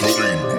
Clean.